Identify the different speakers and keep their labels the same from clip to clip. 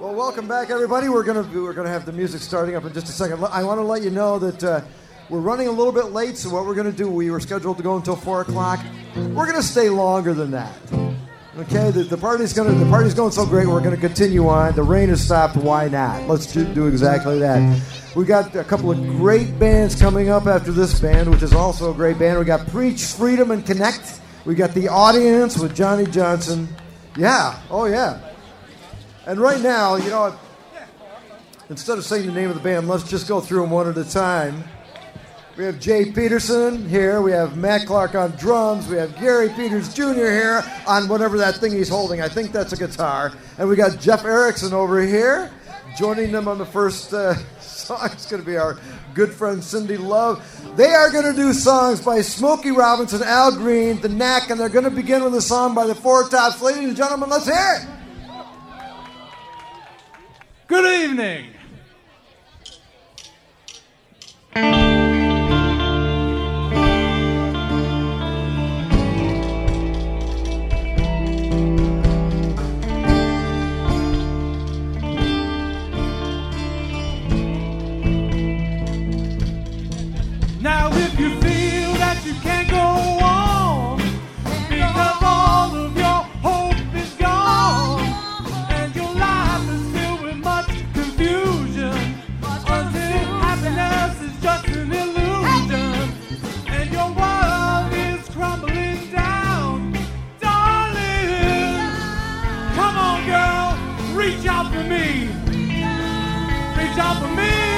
Speaker 1: Well, welcome back, everybody. We're gonna we're gonna have the music starting up in just a second. I want to let you know that uh, we're running a little bit late. So what we're gonna do? We were scheduled to go until four o'clock. We're gonna stay longer than that. Okay, the, the party's gonna the party's going so great. We're gonna continue on. The rain has stopped. Why not? Let's do, do exactly that. We got a couple of great bands coming up after this band, which is also a great band. We got Preach Freedom and Connect. We got the audience with Johnny Johnson. Yeah. Oh yeah. And right now, you know, instead of saying the name of the band, let's just go through them one at a time. We have Jay Peterson here. We have Matt Clark on drums. We have Gary Peters Jr. here on whatever that thing he's holding. I think that's a guitar. And we got Jeff Erickson over here. Joining them on the first uh, song is going to be our good friend Cindy Love. They are going to do songs by Smokey Robinson, Al Green, The Knack, and they're going to begin with a song by the Four Tops. Ladies and gentlemen, let's hear it.
Speaker 2: Good evening. Out me.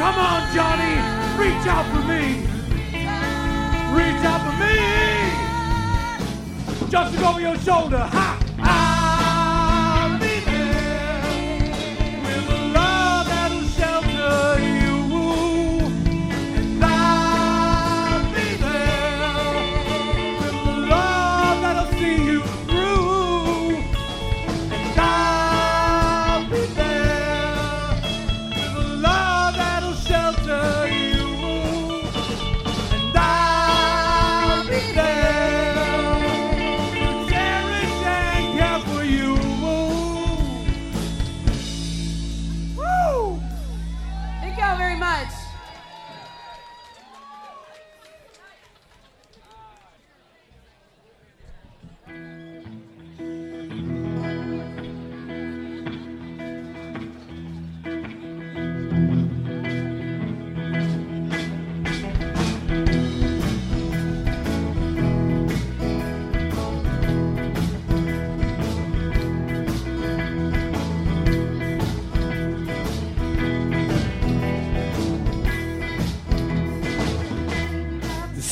Speaker 2: Come on, Johnny, reach out for me. Reach out for me. Just look over your shoulder. Ha!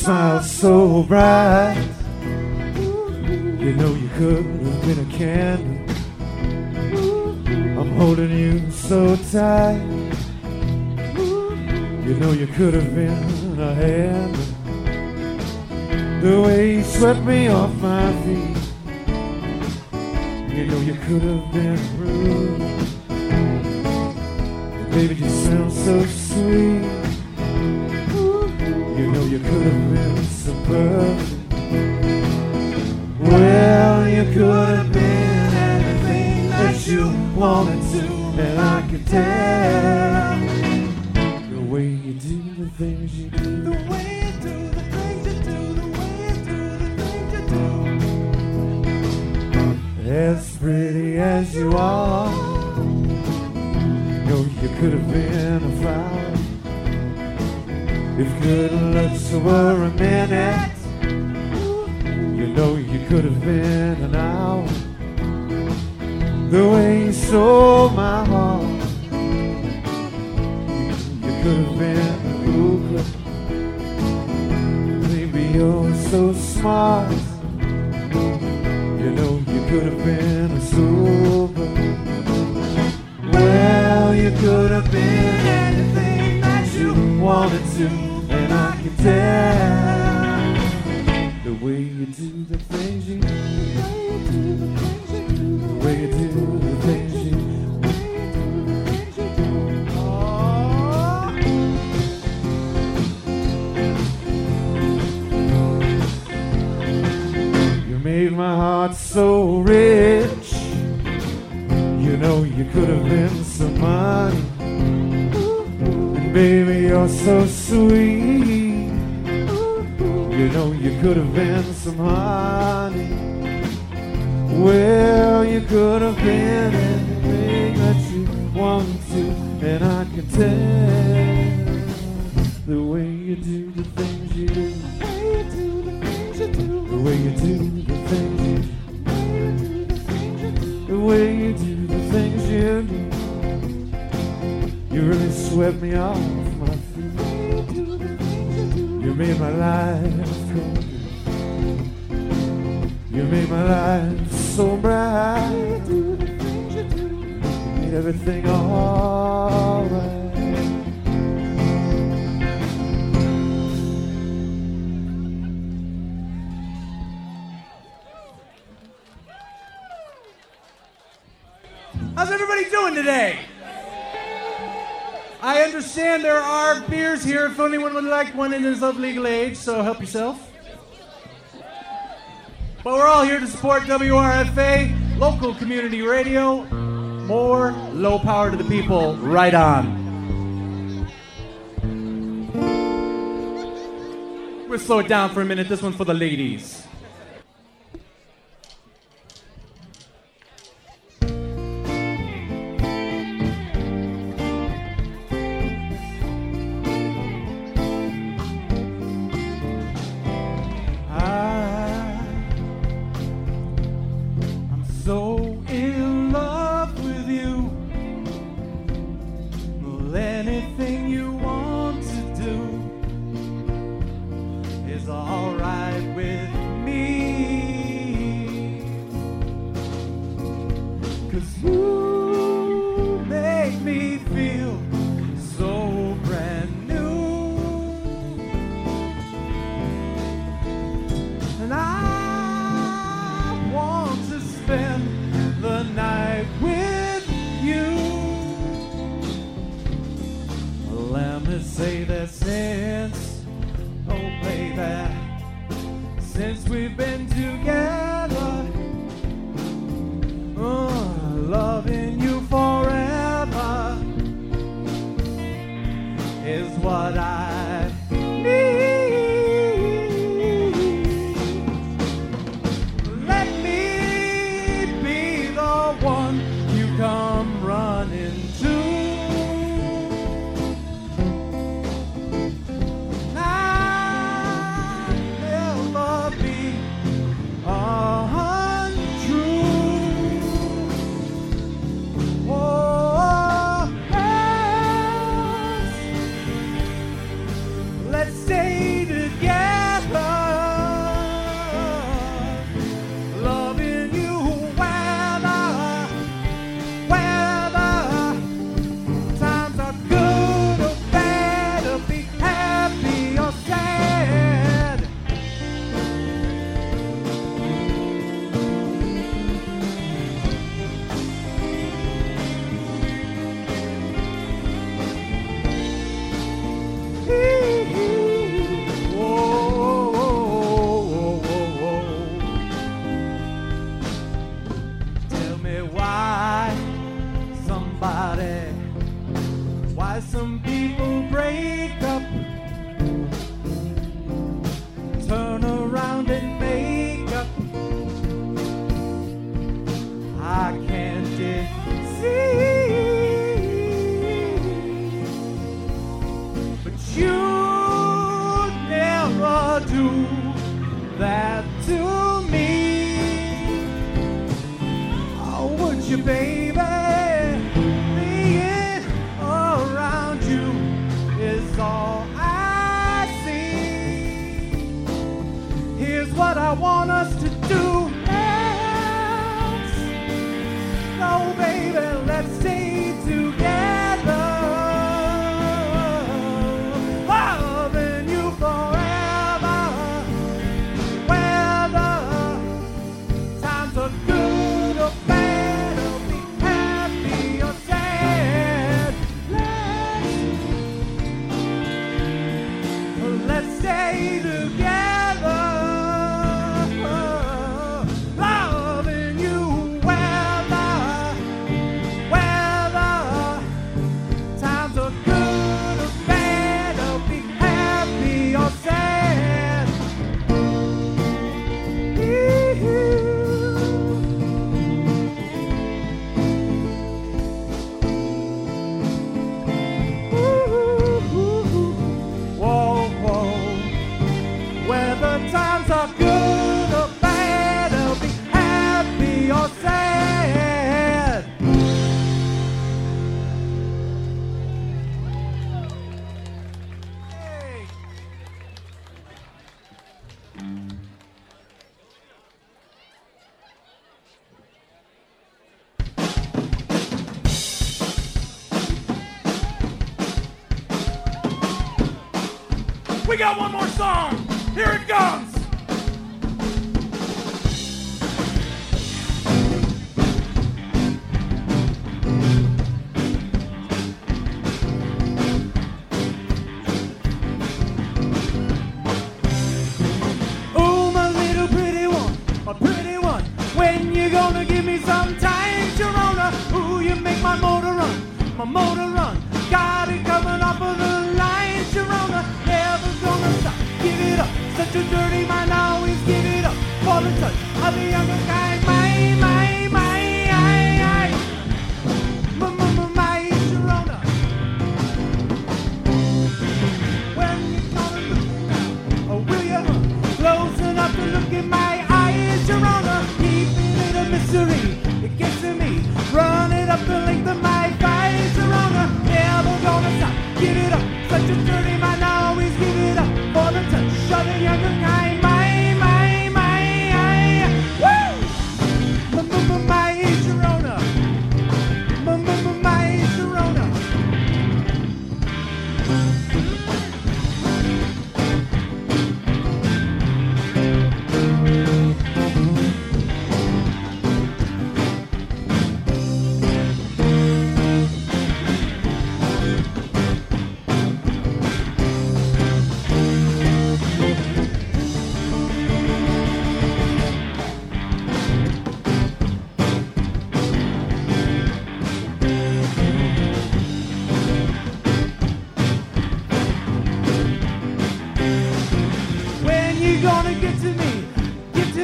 Speaker 2: Smile so bright.
Speaker 3: You know you could have been a candle. I'm holding you so tight. You know you could have been a hand. The way you swept me off my feet. You know you could have been rude. Baby, you sound so sweet. You could have been so perfect. Well, you could have been anything that you wanted to, and I could tell the way you do the things you do. The way you do the things you do. The way you do the things you do. As pretty as you are, know you could have been a flower. If good looks were a minute, you know you could have been an hour. The way you stole my heart, you could have been a Google. Maybe you're so smart. You know you could have been a super. Well, you could have been anything that you wanted to, and I can tell the way you do the things you do, the way you do the things you do. Oh. You made my heart so rich. You know you could have been some money. Baby, you're so sweet. You know you could have been some honey. Well, you could have been anything that you wanted to, and I can tell the way you do the things you do. The way you do the things you do. The way you do the things you do. You really swept me off my feet. You made my life cool. You made my life so bright. You made everything alright.
Speaker 2: How's everybody doing today? I understand there are beers here if anyone would like one and is of legal age, so help yourself. But we're all here to support WRFA, local community radio. More low power to the people. Right on. We'll slow it down for a minute. This one's for the ladies. Say got one more song. Here it comes. My little pretty one, my pretty one. When you gonna give me some time, Girona? Ooh, you make my motor run, my motor run. Hallelujah.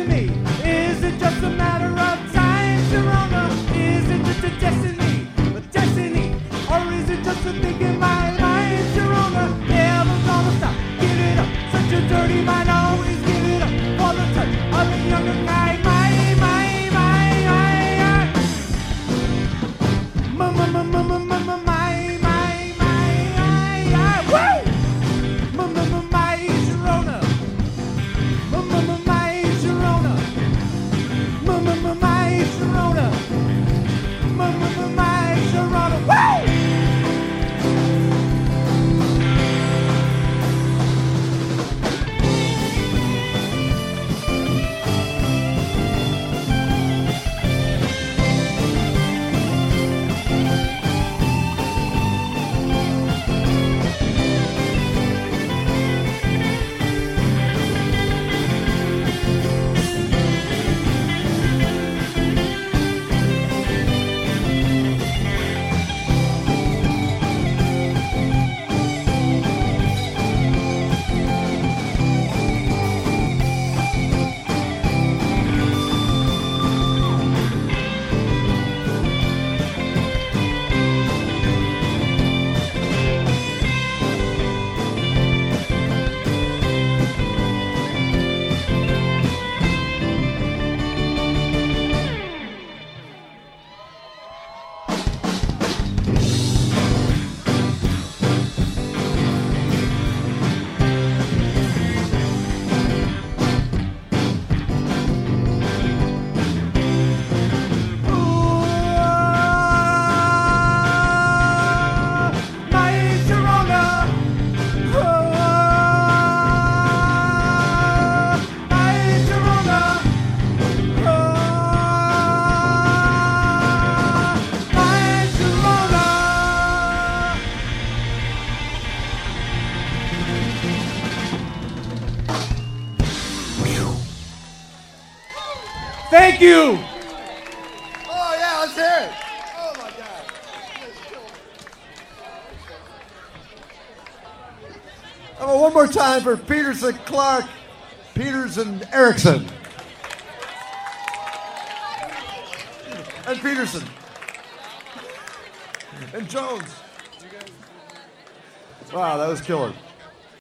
Speaker 2: me.
Speaker 4: Thank you.
Speaker 1: Oh, yeah, let's hear it. Oh, my God. About one more time for Peterson, Clark, Peterson, Erickson. And Peterson. And Jones. Wow, that was killer.